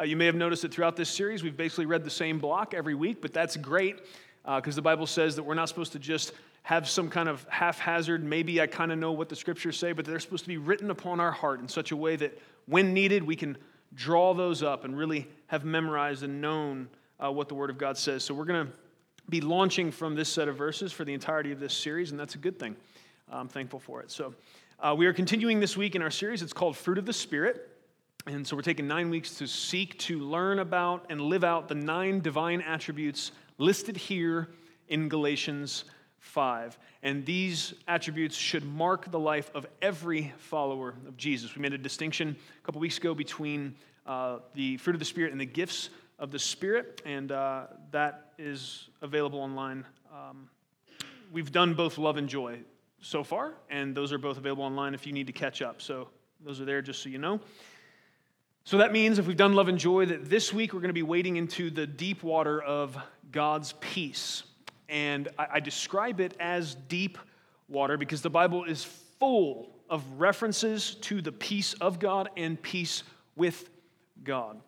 Uh, you may have noticed that throughout this series, we've basically read the same block every week, but that's great because uh, the Bible says that we're not supposed to just have some kind of haphazard, maybe I kind of know what the scriptures say, but they're supposed to be written upon our heart in such a way that when needed, we can draw those up and really have memorized and known uh, what the Word of God says. So we're going to be launching from this set of verses for the entirety of this series, and that's a good thing. I'm thankful for it. So, uh, we are continuing this week in our series. It's called Fruit of the Spirit. And so, we're taking nine weeks to seek to learn about and live out the nine divine attributes listed here in Galatians 5. And these attributes should mark the life of every follower of Jesus. We made a distinction a couple weeks ago between uh, the fruit of the Spirit and the gifts of the Spirit, and uh, that is available online. Um, we've done both love and joy so far, and those are both available online if you need to catch up. So those are there just so you know. So that means if we've done love and joy, that this week we're going to be wading into the deep water of God's peace. And I, I describe it as deep water because the Bible is full of references to the peace of God and peace with God.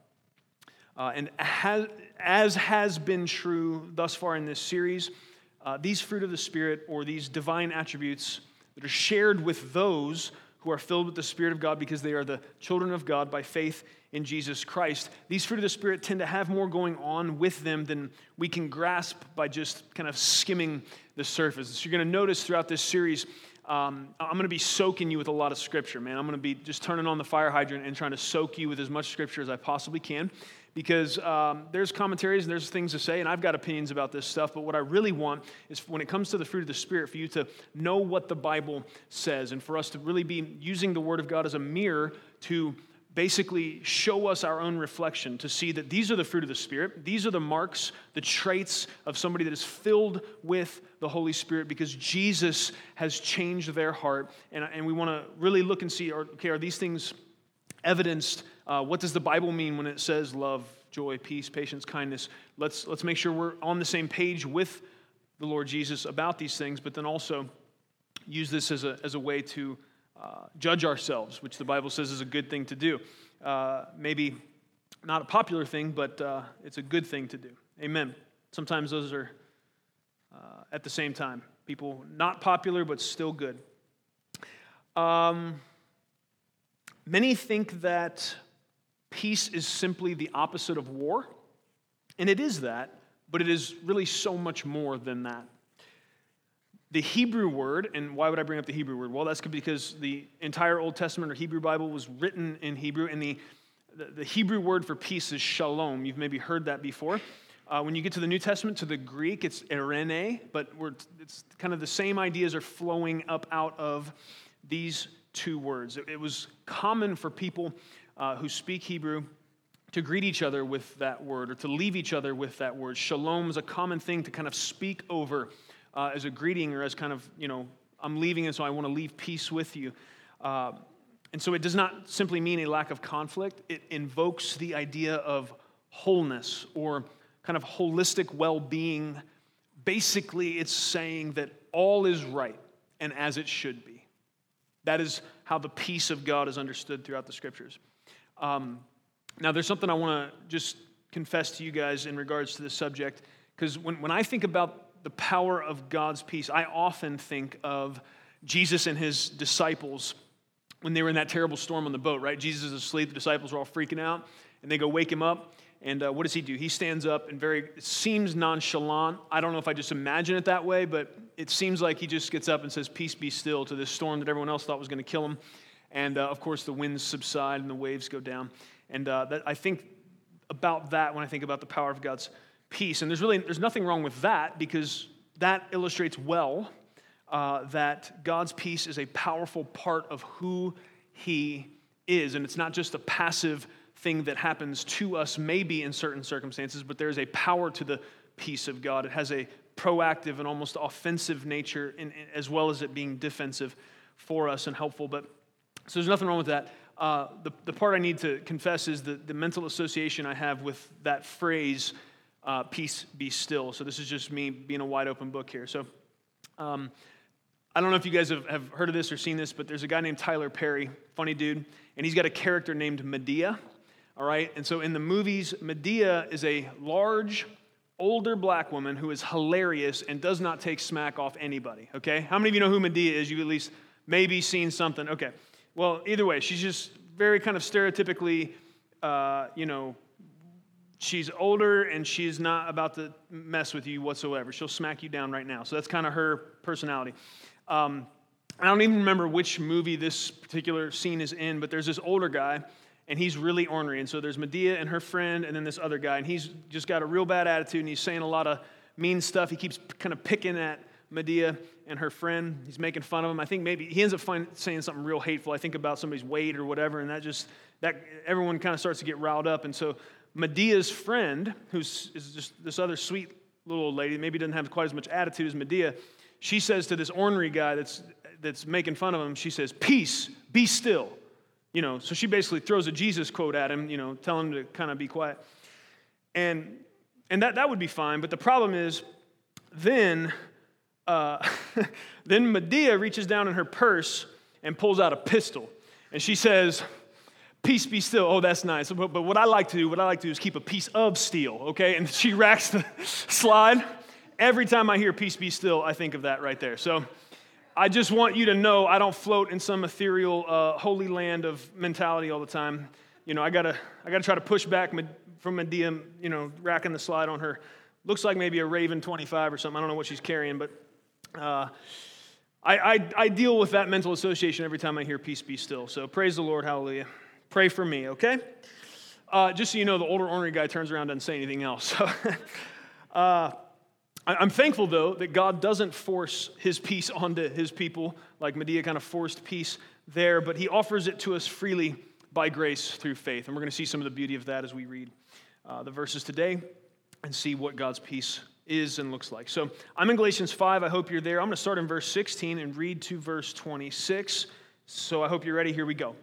Uh, and has, as has been true thus far in this series, uh, these fruit of the Spirit or these divine attributes that are shared with those who are filled with the Spirit of God because they are the children of God by faith in Jesus Christ. These fruit of the Spirit tend to have more going on with them than we can grasp by just kind of skimming the surface. So you're going to notice throughout this series, um, I'm going to be soaking you with a lot of scripture, man. I'm going to be just turning on the fire hydrant and trying to soak you with as much scripture as I possibly can because um, there's commentaries and there's things to say, and I've got opinions about this stuff. But what I really want is when it comes to the fruit of the Spirit, for you to know what the Bible says, and for us to really be using the Word of God as a mirror to basically show us our own reflection to see that these are the fruit of the Spirit. These are the marks, the traits of somebody that is filled with the Holy Spirit because Jesus has changed their heart. And, and we want to really look and see okay, are these things evidenced uh, what does the Bible mean when it says love, joy, peace, patience, kindness? Let's, let's make sure we're on the same page with the Lord Jesus about these things, but then also use this as a, as a way to uh, judge ourselves, which the Bible says is a good thing to do. Uh, maybe not a popular thing, but uh, it's a good thing to do. Amen. Sometimes those are uh, at the same time. People not popular, but still good. Um, many think that peace is simply the opposite of war. And it is that, but it is really so much more than that. The Hebrew word, and why would I bring up the Hebrew word? Well, that's because the entire Old Testament or Hebrew Bible was written in Hebrew, and the, the, Hebrew word for peace is shalom. You've maybe heard that before. Uh, when you get to the New Testament, to the Greek, it's eirene, but it's kind of the same ideas are flowing up out of these two words. It, it was common for people uh, who speak Hebrew to greet each other with that word or to leave each other with that word. Shalom is a common thing to kind of speak over uh, as a greeting or as kind of, you know, I'm leaving and so I want to leave peace with you. Uh, and so it does not simply mean a lack of conflict, it invokes the idea of wholeness or kind of holistic well being. Basically, it's saying that all is right and as it should be. That is how the peace of God is understood throughout the scriptures. Um, now, there's something I want to just confess to you guys in regards to this subject, because when, when I think about the power of God's peace, I often think of Jesus and his disciples when they were in that terrible storm on the boat, right? Jesus is asleep, the disciples are all freaking out, and they go wake him up. And uh, what does he do? He stands up and very, it seems nonchalant. I don't know if I just imagine it that way, but it seems like he just gets up and says, Peace be still to this storm that everyone else thought was going to kill him. And uh, of course, the winds subside and the waves go down. And uh, that, I think about that when I think about the power of God's peace. And there's really there's nothing wrong with that because that illustrates well uh, that God's peace is a powerful part of who He is. And it's not just a passive thing that happens to us, maybe in certain circumstances, but there is a power to the peace of God. It has a proactive and almost offensive nature, in, as well as it being defensive for us and helpful. But so there's nothing wrong with that. Uh, the, the part I need to confess is the, the mental association I have with that phrase, uh, peace be still. So this is just me being a wide open book here. So um, I don't know if you guys have, have heard of this or seen this, but there's a guy named Tyler Perry, funny dude, and he's got a character named Madea. All right, and so in the movies, Madea is a large, older black woman who is hilarious and does not take smack off anybody. Okay, how many of you know who Madea is? You've at least maybe seen something. Okay, well, either way, she's just very kind of stereotypically, uh, you know, she's older and she's not about to mess with you whatsoever. She'll smack you down right now. So that's kind of her personality. Um, I don't even remember which movie this particular scene is in, but there's this older guy, and he's really ornery. And so there's Madea and her friend, and then this other guy, and he's just got a real bad attitude, and he's saying a lot of mean stuff. He keeps kind of picking at Madea and her friend. He's making fun of him. I think maybe he ends up find, saying something real hateful. I think about somebody's weight or whatever, and that just that everyone kind of starts to get riled up. And so Madea's friend, who's is just this other sweet little old lady, maybe doesn't have quite as much attitude as Madea. she says to this ornery guy that's, that's making fun of him, she says, Peace, be still. You know, so she basically throws a Jesus quote at him, you know, telling him to kind of be quiet. And, and that, that would be fine, but the problem is then, uh, then Madea reaches down in her purse and pulls out a pistol. And she says, Peace be still. Oh, that's nice. But, but what I like to do, what I like to do is keep a piece of steel, okay? And she racks the slide. Every time I hear peace be still, I think of that right there. So I just want you to know I don't float in some ethereal uh, holy land of mentality all the time. You know, I gotta, I gotta try to push back from Madea, you know, racking the slide on her. Looks like maybe a Raven 25 or something. I don't know what she's carrying, but uh, I, I, I deal with that mental association every time I hear peace be still. So praise the Lord, hallelujah. Pray for me, okay? Uh, just so you know, the older ornery guy turns around and doesn't say anything else. uh, I'm thankful, though, that God doesn't force his peace onto his people like Madea kind of forced peace there, but he offers it to us freely by grace through faith. And we're going to see some of the beauty of that as we read uh, the verses today and see what God's peace is and looks like. So I'm in Galatians 5. I hope you're there. I'm going to start in verse 16 and read to verse 26. So I hope you're ready. Here we go.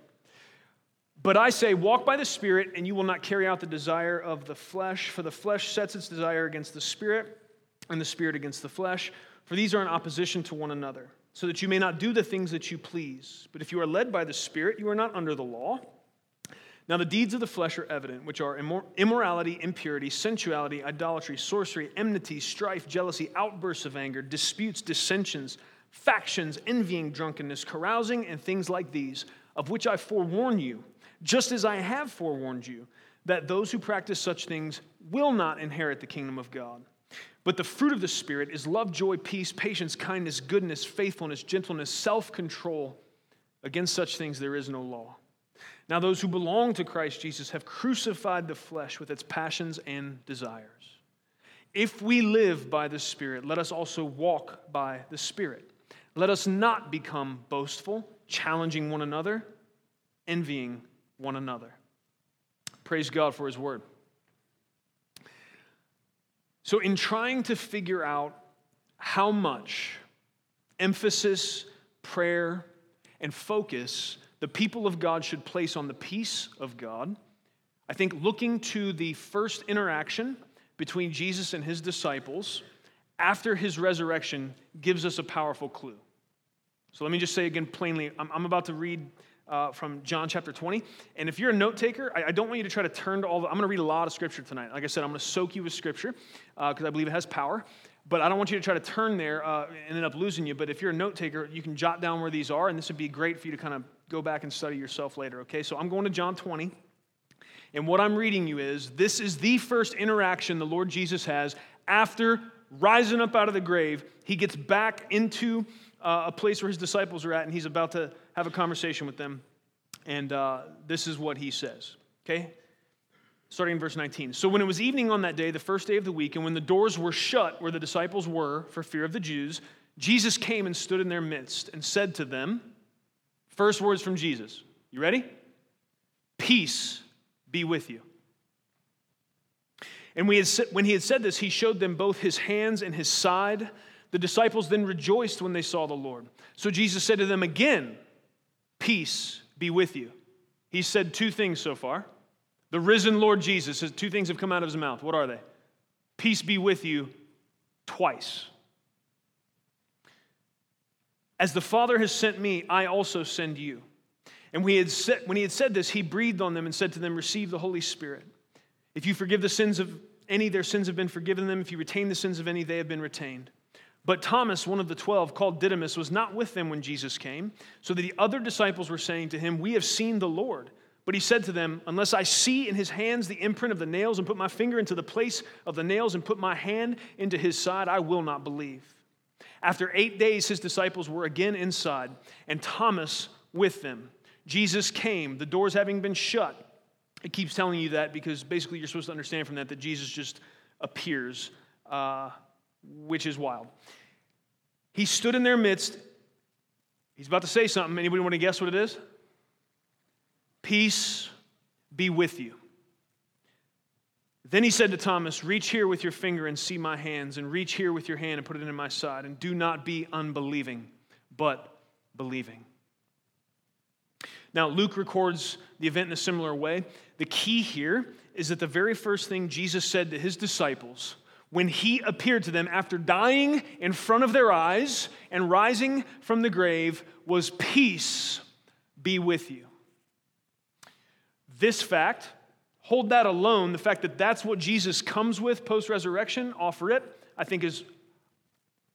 But I say, walk by the Spirit, and you will not carry out the desire of the flesh, for the flesh sets its desire against the Spirit, and the Spirit against the flesh, for these are in opposition to one another, so that you may not do the things that you please. But if you are led by the Spirit, you are not under the law. Now, the deeds of the flesh are evident, which are immorality, impurity, sensuality, idolatry, sorcery, enmity, strife, jealousy, outbursts of anger, disputes, dissensions, factions, envying, drunkenness, carousing, and things like these, of which I forewarn you just as I have forewarned you, that those who practice such things will not inherit the kingdom of God. But the fruit of the Spirit is love, joy, peace, patience, kindness, goodness, faithfulness, gentleness, self control. Against such things there is no law. Now, those who belong to Christ Jesus have crucified the flesh with its passions and desires. If we live by the Spirit, let us also walk by the Spirit. Let us not become boastful, challenging one another, envying one another. Praise God for His word. So, in trying to figure out how much emphasis, prayer, and focus the people of God should place on the peace of God, I think looking to the first interaction between Jesus and his disciples after his resurrection gives us a powerful clue. So let me just say again plainly I'm, I'm about to read uh, from John chapter 20. And if you're a note taker, I, I, don't want you to try to turn to all the, I'm going to read a lot of scripture tonight. Like I said, I'm going to soak you with scripture because uh, I believe it has power. But I don't want you to try to turn there uh, and end up losing you. But if you're a note taker, you can jot down where these are, and this would be great for you to kind of go back and study yourself later, okay? So I'm going to John 20. And what I'm reading you is this is the first interaction the Lord Jesus has after rising up out of the grave. He gets back into uh, a place where his disciples are at, and he's about to have a conversation with them. And uh, this is what he says. Okay? Starting in verse 19. So when it was evening on that day, the first day of the week, and when the doors were shut where the disciples were for fear of the Jews, Jesus came and stood in their midst and said to them, First words from Jesus. You ready? Peace be with you. And had, when he had said this, he showed them both his hands and his side. The disciples then rejoiced when they saw the Lord. So Jesus said to them again, Peace be with you. He said two things so far. The risen Lord Jesus, two things have come out of his mouth. What are they? Peace be with you twice. As the Father has sent me, I also send you. And he, had said, when he had said this, he breathed on them and said to them, Receive the Holy Spirit. If you forgive the sins of any, their sins have been forgiven them. If you retain the sins of any, they have been retained. But Thomas, one of the twelve, called Didymus, was not with them when Jesus came, so that the other disciples were saying to him, We have seen the Lord. But he said to them, Unless I see in his hands the imprint of the nails, and put my finger into the place of the nails, and put my hand into his side, I will not believe. After eight days, his disciples were again inside, and Thomas with them. Jesus came, the doors having been shut. It keeps telling you that because basically you're supposed to understand from that that Jesus just appears, uh, which is wild. He stood in their midst. He's about to say something. Anybody want to guess what it is? Peace be with you. Then he said to Thomas, Reach here with your finger and see my hands, and reach here with your hand and put it in my side, and do not be unbelieving, but believing. Now, Luke records the event in a similar way. The key here is that the very first thing Jesus said to his disciples when he appeared to them after dying in front of their eyes and rising from the grave was, Peace be with you. This fact, hold that alone, the fact that that's what Jesus comes with post resurrection, offer it, I think is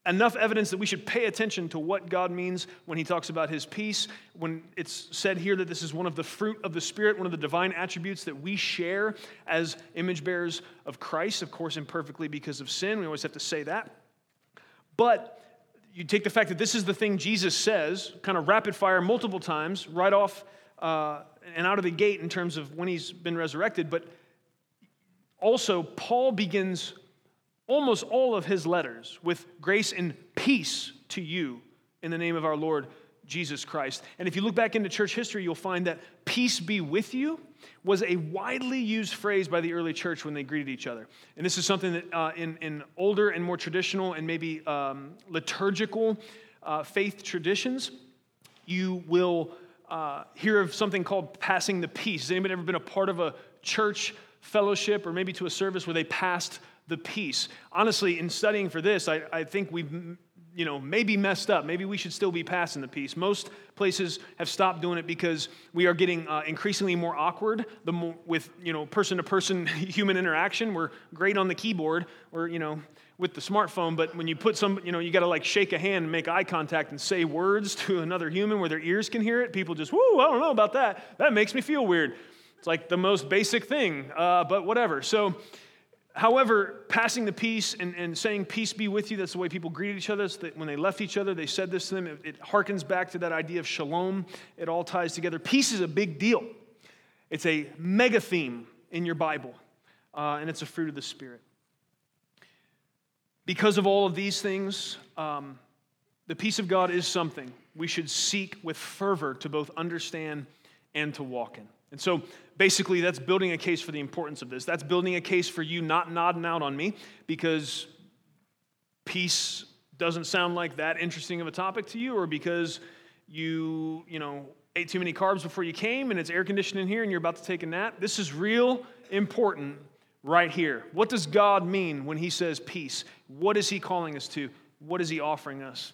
enough evidence that we should pay attention to what God means when he talks about his peace. When it's said here that this is one of the fruit of the Spirit, one of the divine attributes that we share as image bearers of Christ, of course, imperfectly because of sin. We always have to say that. But you take the fact that this is the thing Jesus says, kind of rapid fire multiple times, right off uh, and out of the gate in terms of when he's been resurrected. But also, Paul begins almost all of his letters with grace and peace to you in the name of our Lord Jesus Christ. And if you look back into church history, you'll find that peace be with you was a widely used phrase by the early church when they greeted each other. And this is something that uh, in, in older and more traditional and maybe um, liturgical uh, faith traditions, you will uh, hear of something called passing the peace. Has anybody ever been a part of a church fellowship or maybe to a service where they passed the peace. Honestly, in studying for this, I, I think we've you know, maybe messed up. Maybe we should still be passing the peace. Most places have stopped doing it because we are getting uh, increasingly more awkward the more, with, you know, person-to-person human interaction. We're great on the keyboard We're, you know, with the smartphone, but when you put some, you know, you got to like shake a hand and make eye contact and say words to another human where their ears can hear it. People just, whoo, I don't know about that. That makes me feel weird. It's like the most basic thing, uh, but whatever. So, However, passing the peace and, and saying, Peace be with you, that's the way people greeted each other. When they left each other, they said this to them. It, it harkens back to that idea of shalom. It all ties together. Peace is a big deal, it's a mega theme in your Bible, uh, and it's a fruit of the Spirit. Because of all of these things, um, the peace of God is something we should seek with fervor to both understand and to walk in. And so basically, that's building a case for the importance of this. That's building a case for you not nodding out on me because peace doesn't sound like that interesting of a topic to you, or because you, you know, ate too many carbs before you came and it's air conditioned in here and you're about to take a nap. This is real important right here. What does God mean when He says peace? What is He calling us to? What is He offering us?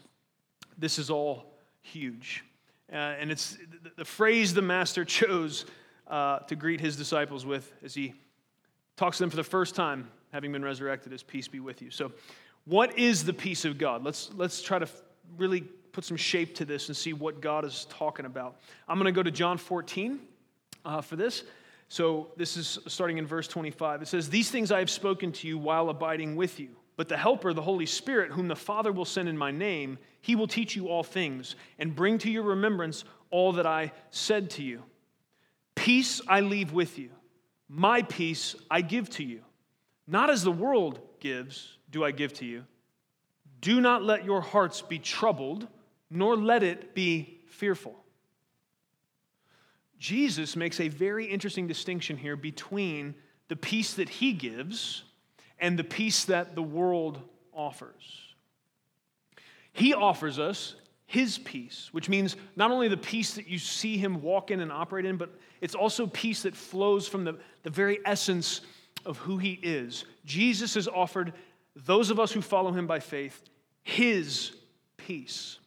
This is all huge. Uh, and it's the phrase the Master chose uh, to greet his disciples with as he talks to them for the first time, having been resurrected, as peace be with you. So, what is the peace of God? Let's, let's try to really put some shape to this and see what God is talking about. I'm going to go to John 14 uh, for this. So, this is starting in verse 25. It says, These things I have spoken to you while abiding with you. But the Helper, the Holy Spirit, whom the Father will send in my name, he will teach you all things and bring to your remembrance all that I said to you. Peace I leave with you, my peace I give to you. Not as the world gives, do I give to you. Do not let your hearts be troubled, nor let it be fearful. Jesus makes a very interesting distinction here between the peace that he gives and the peace that the world offers. He offers us his peace, which means not only the peace that you see him walk in and operate in, but it's also peace that flows from the, the very essence of who he is. Jesus has offered those of us who follow him by faith his peace.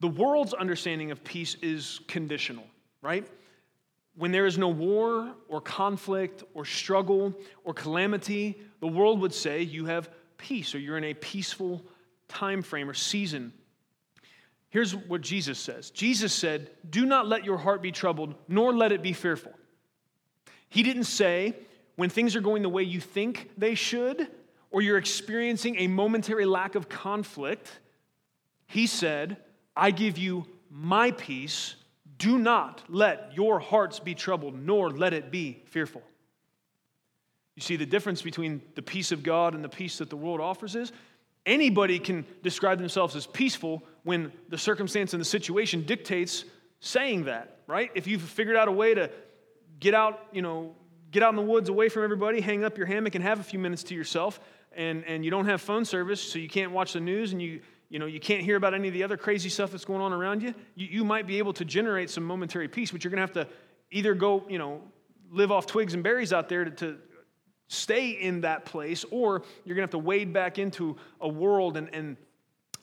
The world's understanding of peace is conditional, right? When there is no war or conflict or struggle or calamity, the world would say you have peace or you're in a peaceful time frame or season. Here's what Jesus says Jesus said, Do not let your heart be troubled, nor let it be fearful. He didn't say, when things are going the way you think they should, or you're experiencing a momentary lack of conflict, he said, I give you my peace. Do not let your hearts be troubled, nor let it be fearful. You see, the difference between the peace of God and the peace that the world offers is anybody can describe themselves as peaceful when the circumstance and the situation dictates saying that, right? If you've figured out a way to get out, you know, get out in the woods away from everybody, hang up your hammock and have a few minutes to yourself, and, and you don't have phone service, so you can't watch the news and you, you, know, you can't hear about any of the other crazy stuff that's going on around you, you, you might be able to generate some momentary peace, but you're going to have to either go, you know, live off twigs and berries out there to, to stay in that place, or you're going to have to wade back into a world and, and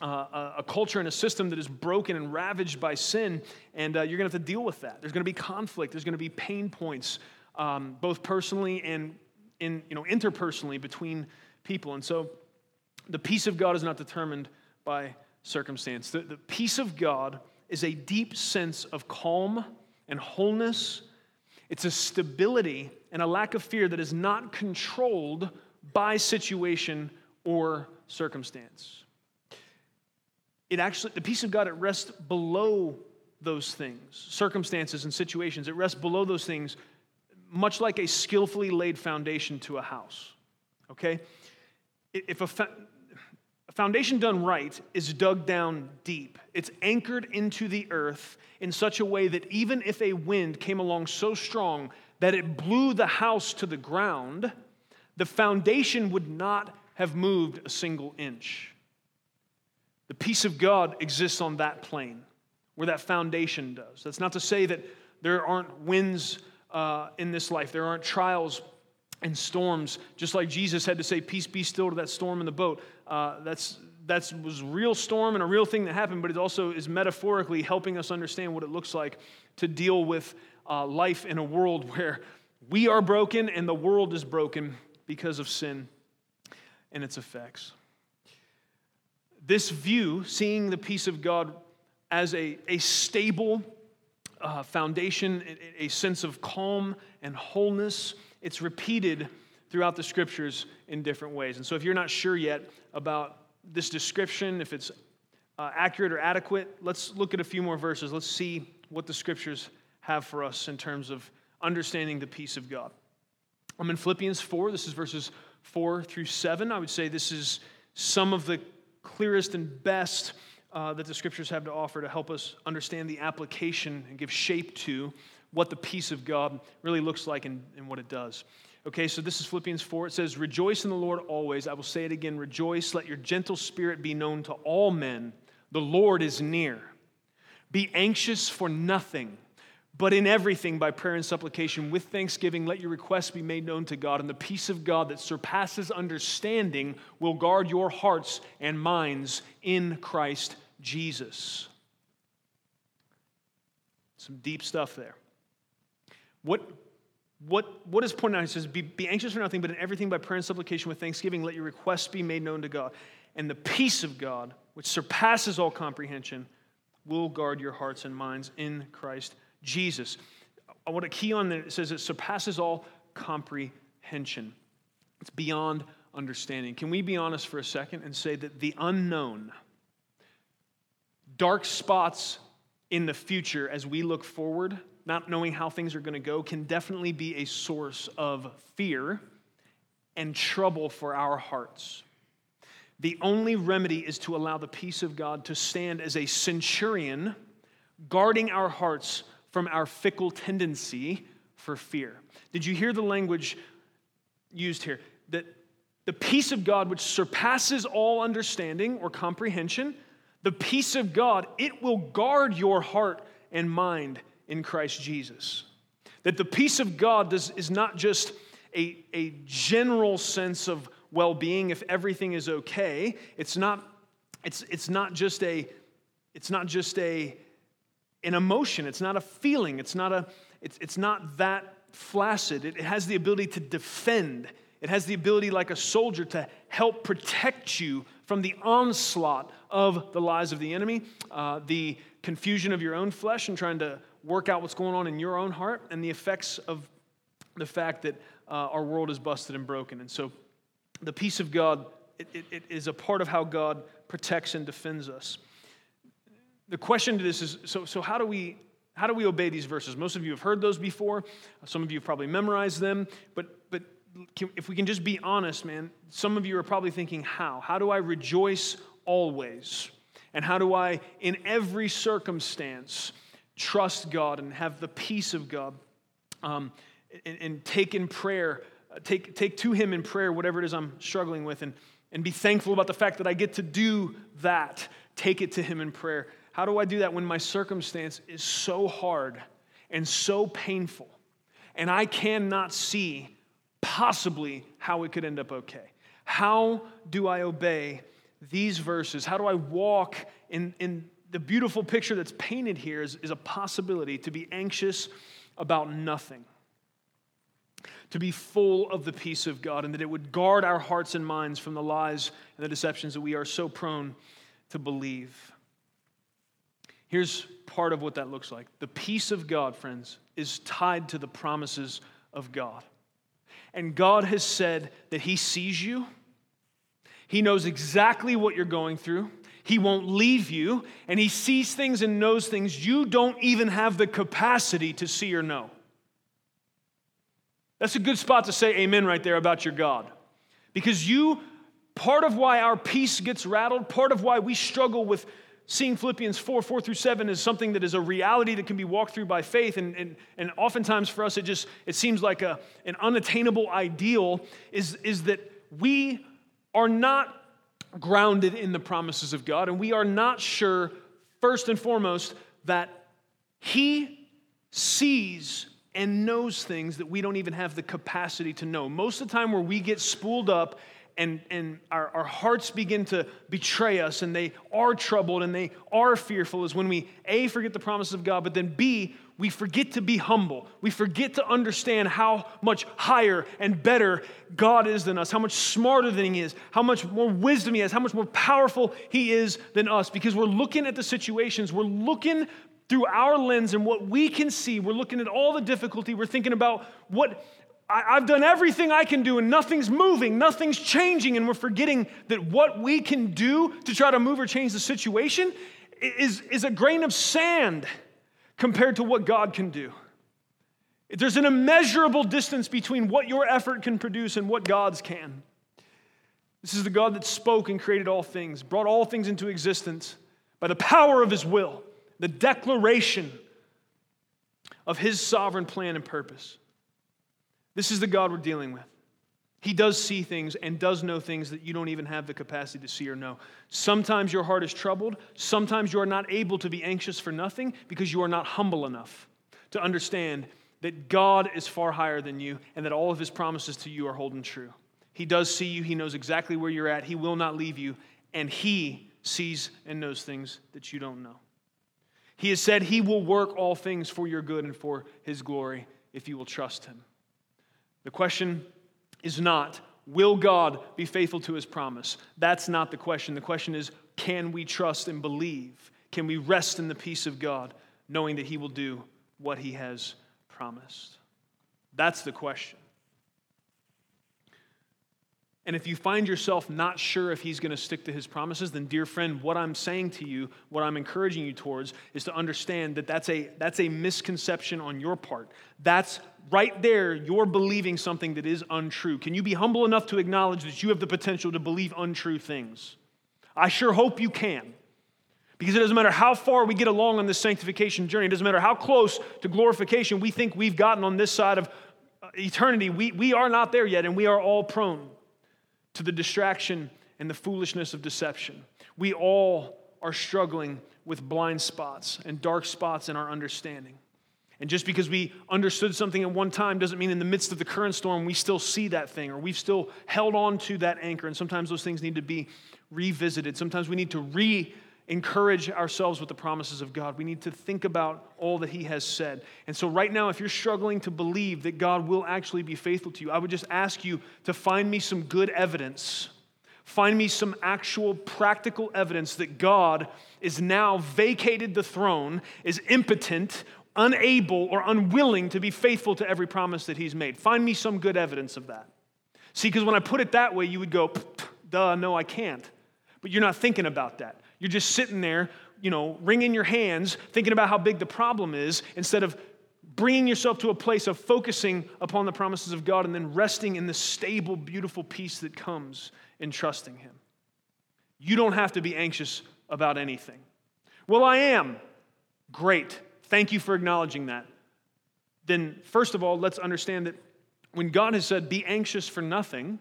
uh, a culture and a system that is broken and ravaged by sin, and uh, you're going to have to deal with that. There's going to be conflict, there's going to be pain points, um, both personally and in, you know, interpersonally between people. And so the peace of God is not determined by circumstance. The, the peace of God is a deep sense of calm and wholeness it's a stability and a lack of fear that is not controlled by situation or circumstance. It actually, the peace of God, it rests below those things, circumstances and situations. It rests below those things, much like a skillfully laid foundation to a house. Okay? If a, fa- foundation done right is dug down deep, it's anchored into the earth in such a way that even if a wind came along so strong that it blew the house to the ground, the foundation would not have moved a single inch. The peace of God exists on that plane where that foundation does. That's not to say that there aren't winds uh, in this life, there aren't trials and storms, just like Jesus had to say, Peace be still to that storm in the boat. Uh, that's that was real storm and a real thing that happened, but it also is metaphorically helping us understand what it looks like to deal with uh, life in a world where we are broken and the world is broken because of sin and its effects. This view, seeing the peace of God as a, a stable uh, foundation, a, a sense of calm and wholeness, it's repeated throughout the scriptures in different ways. And so, if you're not sure yet about this description, if it's uh, accurate or adequate, let's look at a few more verses. Let's see what the scriptures have for us in terms of understanding the peace of God. I'm in Philippians 4. This is verses 4 through 7. I would say this is some of the clearest and best uh, that the scriptures have to offer to help us understand the application and give shape to what the peace of God really looks like and, and what it does. Okay, so this is Philippians 4. It says, Rejoice in the Lord always. I will say it again rejoice. Let your gentle spirit be known to all men. The Lord is near. Be anxious for nothing, but in everything by prayer and supplication with thanksgiving, let your requests be made known to God. And the peace of God that surpasses understanding will guard your hearts and minds in Christ Jesus. Some deep stuff there. What what, what is pointed out? He says, be, be anxious for nothing, but in everything by prayer and supplication with thanksgiving, let your requests be made known to God. And the peace of God, which surpasses all comprehension, will guard your hearts and minds in Christ Jesus. Uh, I want to key on that. It says it surpasses all comprehension, it's beyond understanding. Can we be honest for a second and say that the unknown, dark spots in the future as we look forward, not knowing how things are going to go can definitely be a source of fear and trouble for our hearts. The only remedy is to allow the peace of God to stand as a centurion, guarding our hearts from our fickle tendency for fear. Did you hear the language used here? That the peace of God, which surpasses all understanding or comprehension, the peace of God, it will guard your heart and mind in Christ Jesus. That the peace of God does, is not just a, a general sense of well being if everything is okay. It's not, it's, it's not just a, it's not just a, an emotion, it's not a feeling, it's not, a, it's, it's not that flaccid. It, it has the ability to defend it has the ability, like a soldier, to help protect you from the onslaught of the lies of the enemy, uh, the confusion of your own flesh and trying to work out what's going on in your own heart, and the effects of the fact that uh, our world is busted and broken. And so the peace of God it, it, it is a part of how God protects and defends us. The question to this is so, so how do we how do we obey these verses? Most of you have heard those before. Some of you have probably memorized them, but but can, if we can just be honest, man, some of you are probably thinking, how? How do I rejoice always? And how do I, in every circumstance, trust God and have the peace of God um, and, and, take in prayer, uh, take, take to Him in prayer whatever it is I'm struggling with, and, and be thankful about the fact that I get to do that. Take it to Him in prayer. How do I do that when my circumstance is so hard and so painful, and I cannot see possibly how it could end up okay. How do I obey these verses? How do I walk in, in the beautiful picture that's painted here is, is a possibility to be anxious about nothing, to be full of the peace of God, and that it would guard our hearts and minds from the lies and the deceptions that we are so prone to believe. Here's part of what that looks like the peace of God, friends, is tied to the promises of God and God has said that He sees you, He knows exactly what you're going through. He won't leave you, and He sees things and knows things you don't even have the capacity to see or know. That's a good spot to say amen right there about your God. Because you, part of why our peace gets rattled, part of why we struggle with seeing Philippians 4 4 through 7 is something that is a reality that can be walked through by faith. And, and, and oftentimes for us, it just it seems like a, an unattainable ideal is, is that we are not grounded in the promises of God, and we are not sure, first and foremost, that He sees and knows things that we don't even have the capacity to know. Most of the time, where we get spooled up and, and our, our hearts begin to betray us and they are troubled and they are fearful is when we A, forget the promises of God, but then B, we forget to be humble. We forget to understand how much higher and better God is than us, how much smarter than He is, how much more wisdom He has, how much more powerful He is than us, because we're looking at the situations, we're looking through our lens and what we can see. We're looking at all the difficulty. We're thinking about what I, have done everything I can do and nothing's moving, nothing's changing, and we're forgetting that what we can do to try to move or change the situation is, is a grain of sand compared to what God can do. There's an immeasurable distance between what your effort can produce and what God's can. This is the God that spoke and created all things, brought all things into existence by the power of his will, the declaration of his sovereign plan and purpose. This is the God we're dealing with. He does see things and does know things that you don't even have the capacity to see or know. Sometimes your heart is troubled. Sometimes you are not able to be anxious for nothing because you are not humble enough to understand that God is far higher than you and that all of his promises to you are holding true. He does see you, he knows exactly where you're at, he will not leave you, and he sees and knows things that you don't know. He has said he will work all things for your good and for his glory if you will trust him. The question is not, will God be faithful to his promise? That's not the question. The question is, can we trust and believe? Can we rest in the peace of God, knowing that he will do what he has promised? That's the question. And if you find yourself not sure if he's going to stick to his promises, then, dear friend, what I'm saying to you, what I'm encouraging you towards, is to understand that that's a, that's a misconception on your part. That's right there, you're believing something that is untrue. Can you be humble enough to acknowledge that you have the potential to believe untrue things? I sure hope you can. Because it doesn't matter how far we get along on this sanctification journey, it doesn't matter how close to glorification we think we've gotten on this side of uh, eternity, we, we are not there yet, and we are all prone to the distraction and the foolishness of deception. We all are struggling with blind spots and dark spots in our understanding. And just because we understood something at one time doesn't mean in the midst of the current storm we still see that thing or we've still held on to that anchor. And sometimes those things need to be revisited. Sometimes we need to re encourage ourselves with the promises of God. We need to think about all that He has said. And so, right now, if you're struggling to believe that God will actually be faithful to you, I would just ask you to find me some good evidence. Find me some actual practical evidence that God is now vacated the throne, is impotent, unable, or unwilling to be faithful to every promise that He's made. Find me some good evidence of that. See, because when I put it that way, you would go, duh, no, I can't. But you're not thinking about that. You're just sitting there, you know, wringing your hands, thinking about how big the problem is, instead of bringing yourself to a place of focusing upon the promises of God and then resting in the stable, beautiful peace that comes in trusting Him. You don't have to be anxious about anything. Well, I am. Great. Thank you for acknowledging that. Then, first of all, let's understand that when God has said, be anxious for nothing,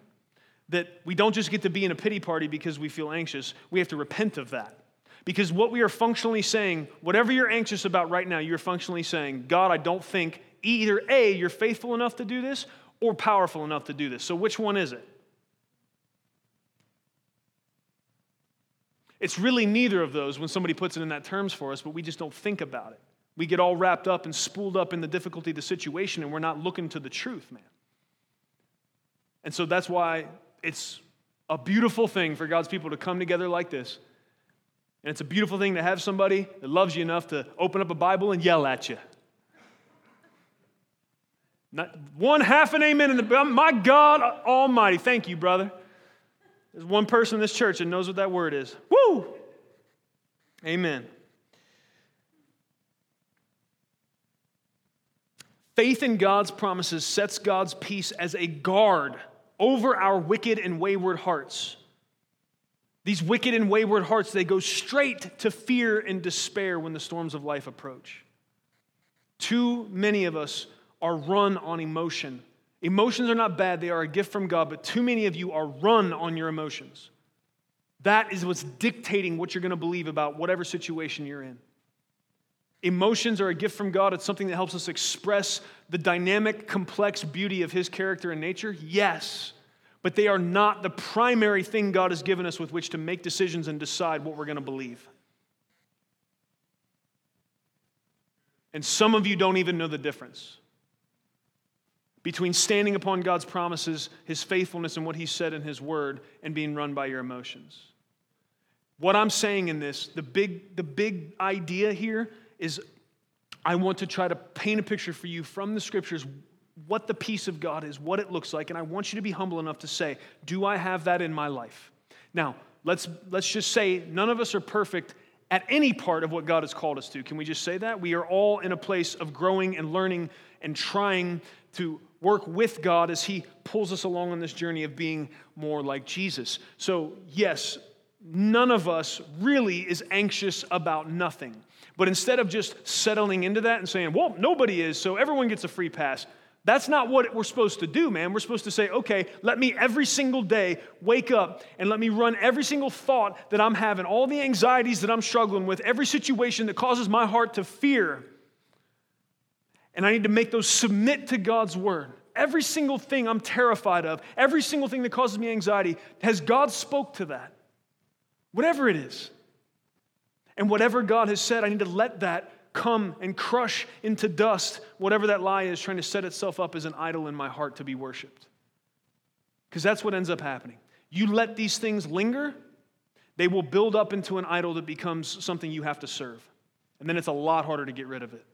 that we don't just get to be in a pity party because we feel anxious, we have to repent of that. Because what we are functionally saying, whatever you're anxious about right now, you're functionally saying, God, I don't think either A, you're faithful enough to do this or powerful enough to do this. So which one is it? It's really neither of those when somebody puts it in that terms for us, but we just don't think about it. We get all wrapped up and spooled up in the difficulty of the situation, and we're not looking to the truth, man. And so that's why it's a beautiful thing for God's people to come together like this. And it's a beautiful thing to have somebody that loves you enough to open up a Bible and yell at you. Not one half an amen in the my God Almighty. Thank you, brother. There's one person in this church that knows what that word is. Woo! Amen. Faith in God's promises sets God's peace as a guard over our wicked and wayward hearts. These wicked and wayward hearts, they go straight to fear and despair when the storms of life approach. Too many of us are run on emotion. Emotions are not bad, they are a gift from God, but too many of you are run on your emotions. That is what's dictating what you're going to believe about whatever situation you're in. Emotions are a gift from God. It's something that helps us express the dynamic, complex beauty of His character and nature. Yes, but they are not the primary thing God has given us with which to make decisions and decide what we're going to believe. And some of you don't even know the difference between standing upon God's promises, His faithfulness, and what He said in His Word, and being run by your emotions. What I'm saying in this, the big, the big idea here is I want to try to paint a picture for you from the scriptures what the peace of God is, what it looks like, and I want you to be humble enough to say, Do I have that in my life? Now, let's, let's just say none of us are perfect at any part of what God has called us to. Can we just say that? We are all in a place of growing and learning and trying to work with God as He pulls us along on this journey of being more like Jesus. So, yes, none of us really is anxious about nothing. But instead of just settling into that and saying, well, nobody is, so everyone gets a free pass, that's not what we're supposed to do, man. We're supposed to say, okay, let me every single day wake up and let me run every single thought that I'm having, all the anxieties that I'm struggling with, every situation that causes my heart to fear. And I need to make those submit to God's word. Every single thing I'm terrified of, every single thing that causes me anxiety, has God spoke to that? Whatever it is. And whatever God has said, I need to let that come and crush into dust whatever that lie is trying to set itself up as an idol in my heart to be worshiped. Because that's what ends up happening. You let these things linger, they will build up into an idol that becomes something you have to serve. And then it's a lot harder to get rid of it.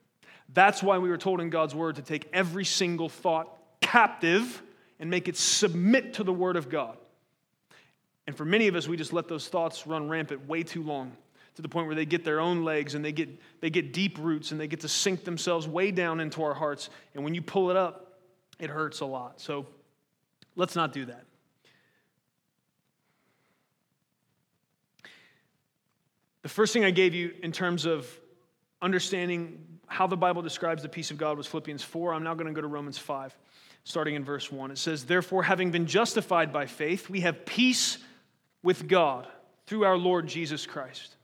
That's why we were told in God's word to take every single thought captive and make it submit to the word of God. And for many of us, we just let those thoughts run rampant way too long to the point where they get their own legs and they get, they get deep roots and they get to sink themselves way down into our hearts. And when you pull it up, it hurts a lot. So let's not do that. The first thing I gave you in terms of understanding how the Bible describes the peace of God was Philippians 4. I'm now going to go to Romans 5. starting in verse 1. It says, Therefore, having been justified by faith, we have peace with God through our Lord Jesus Christ,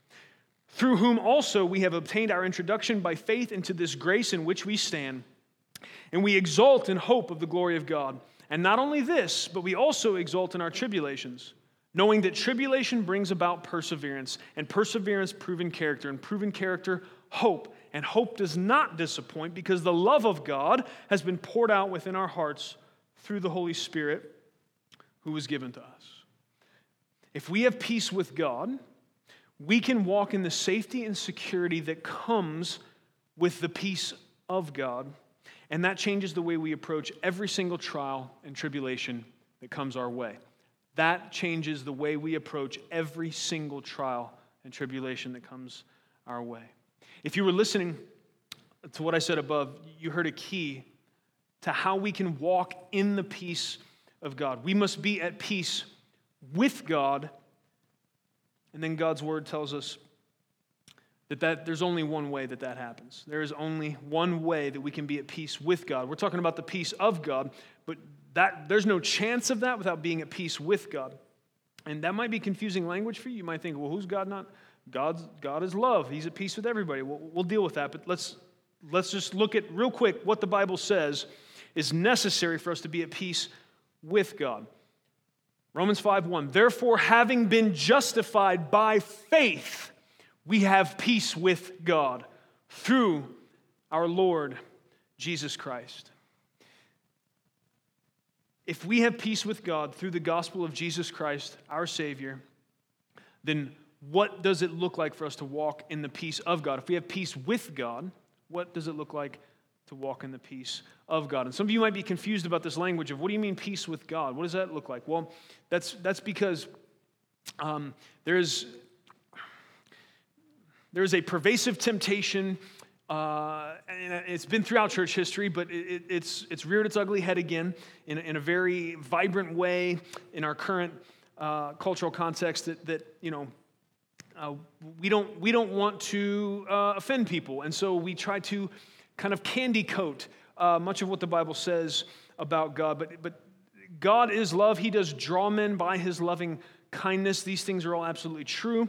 through whom also we have obtained our introduction by faith into this grace in which we stand. And we exult in hope of the glory of God. And not only this, but we also exult in our tribulations, knowing that tribulation brings about perseverance, and perseverance, proven character, and proven character, hope. And hope does not disappoint because the love of God has been poured out within our hearts through the Holy Spirit who was given to us. If we have peace with God, we can walk in the safety and security that comes with the peace of God. And that changes the way we approach every single trial and tribulation that comes our way. That changes the way we approach every single trial and tribulation that comes our way. If you were listening to what I said above, you heard a key to how we can walk in the peace of God. We must be at peace with God. And then God's word tells us that, that there's only one way that that happens. There is only one way that we can be at peace with God. We're talking about the peace of God, but that, there's no chance of that without being at peace with God. And that might be confusing language for you. You might think, well, who's God not? God's, God is love. He's at peace with everybody. We'll, we'll deal with that, but let's, let's just look at real quick what the Bible says is necessary for us to be at peace with God. Romans 5 1. Therefore, having been justified by faith, we have peace with God through our Lord Jesus Christ. If we have peace with God through the gospel of Jesus Christ, our Savior, then what does it look like for us to walk in the peace of God? If we have peace with God, what does it look like to walk in the peace of God? And some of you might be confused about this language of what do you mean peace with God? What does that look like? Well, that's, that's because um, there's, there's a pervasive temptation. Uh, and it's been throughout church history, but it, it's, it's reared its ugly head again in, in a very vibrant way in our current uh, cultural context that, that, you know, uh, we, don't, we don't want to uh, offend people, and so we try to kind of candy coat uh, much of what the Bible says about God. But, but God is love. He does draw men by his loving kindness. These things are all absolutely true.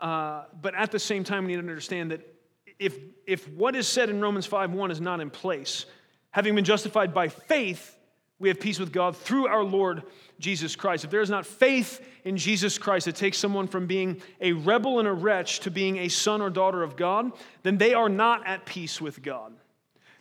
Uh, but at the same time, we need to understand that if, if what is said in Romans 5 1 is not in place, having been justified by faith, we have peace with God through our Lord Jesus Christ. If there is not faith in Jesus Christ, it takes someone from being a rebel and a wretch to being a son or daughter of God, then they are not at peace with God.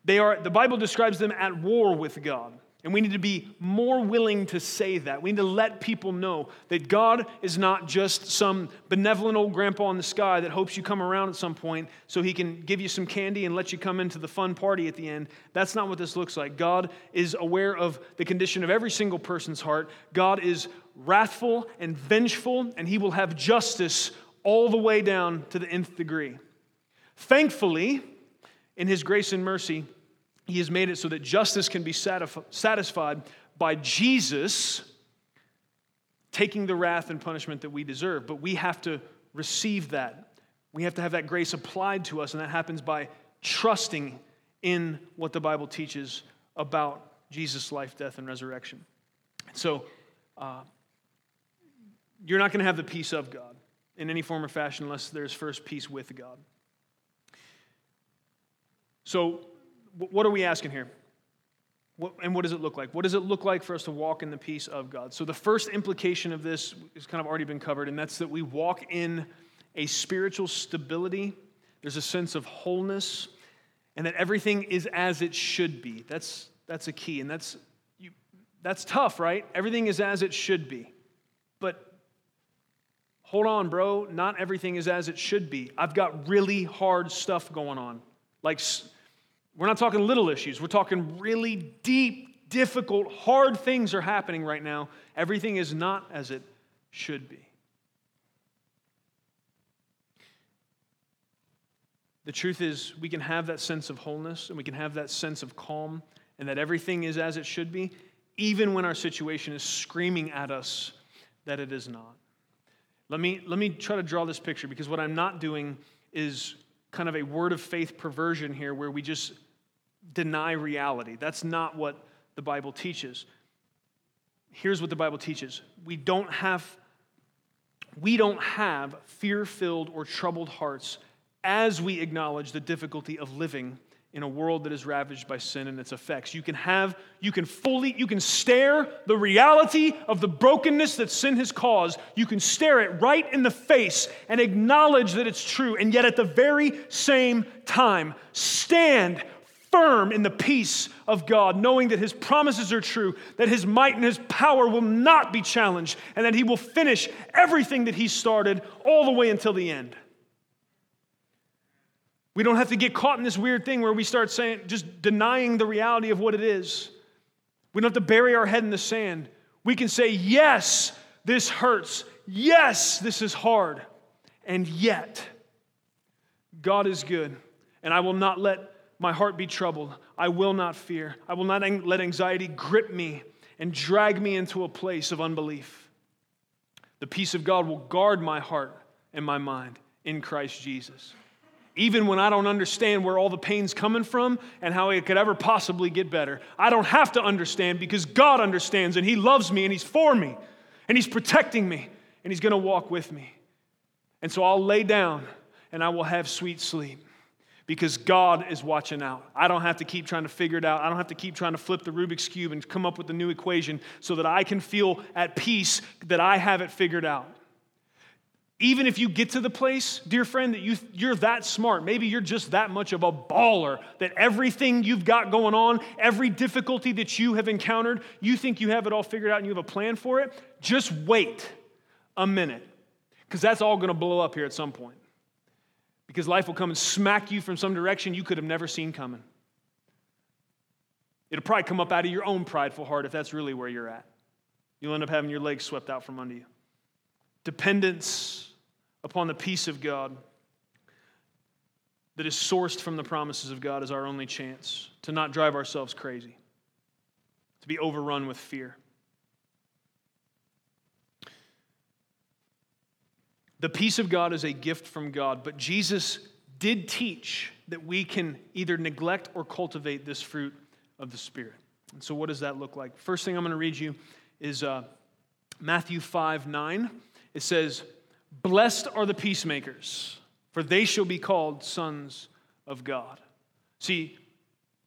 They are, the Bible describes them at war with God. And we need to be more willing to say that. We need to let people know that God is not just some benevolent old grandpa in the sky that hopes you come around at some point so he can give you some candy and let you come into the fun party at the end. That's not what this looks like. God is aware of the condition of every single person's heart. God is wrathful and vengeful, and he will have justice all the way down to the nth degree. Thankfully, in his grace and mercy, he has made it so that justice can be satisfied by Jesus taking the wrath and punishment that we deserve. But we have to receive that. We have to have that grace applied to us, and that happens by trusting in what the Bible teaches about Jesus' life, death, and resurrection. So, uh, you're not going to have the peace of God in any form or fashion unless there's first peace with God. So, what are we asking here? What, and what does it look like? What does it look like for us to walk in the peace of God? So, the first implication of this has kind of already been covered, and that's that we walk in a spiritual stability. There's a sense of wholeness, and that everything is as it should be. That's, that's a key, and that's, you, that's tough, right? Everything is as it should be. But hold on, bro, not everything is as it should be. I've got really hard stuff going on. Like, we're not talking little issues, we're talking really deep, difficult, hard things are happening right now. Everything is not as it should be. The truth is, we can have that sense of wholeness and we can have that sense of calm and that everything is as it should be, even when our situation is screaming at us that it is not. Let me, let me try to draw this picture because what I'm not doing is kind of a word of faith perversion here where we just deny reality. That's not what the Bible teaches. Here's what the Bible teaches. We don't have we don't have fear-filled or troubled hearts as we acknowledge the difficulty of living in a world that is ravaged by sin and its effects. You can have, you can fully, you can stare the reality of the brokenness that sin has caused. You can stare it right in the face and acknowledge that it's true. And yet, at the very same time, stand firm in the peace of God, knowing that His promises are true, that His might and His power will not be challenged, and that He will finish everything that He started all the way until the end. We don't have to get caught in this weird thing where we start saying, just denying the reality of what it is. We don't have to bury our head in the sand. We can say, yes, this hurts. Yes, this is hard. And yet, God is good. And I will not let my heart be troubled. I will not fear. I will not let anxiety grip me and drag me into a place of unbelief. The peace of God will guard my heart and my mind in Christ Jesus even when I don't understand where all the pain's coming from and how it could ever possibly get better. I don't have to understand because God understands and He loves me and He's for me and He's protecting me and He's to walk with me. And so I'll lay down and I will have sweet sleep because God is watching out. I don't have to keep trying to figure it out. I don't have to keep trying to flip the Rubik's Cube and come up with a new equation so that I can feel at peace that I have it figured out. Even if you get to the place, dear friend, that you, you're that smart, maybe you're just that much of a baller that everything you've got going on, every difficulty that you have encountered, you think you have it all figured out and you have a plan for it, just wait a minute because that's all going to blow up here at some point. Because life will come and smack you from some direction you could have never seen coming. It'll probably come up out of your own prideful heart if that's really where you're at. You'll end up having your legs swept out from under you. Dependence upon the peace of God that is sourced from the promises of God is our only chance to not drive ourselves crazy, to be overrun with fear. The peace of God is a gift from God, but Jesus did teach that we can either neglect or cultivate this fruit of the Spirit. And so, what does that look like? First thing I'm going to read you is uh, Matthew 5 9. It says, Blessed are the peacemakers, for they shall be called sons of God. See,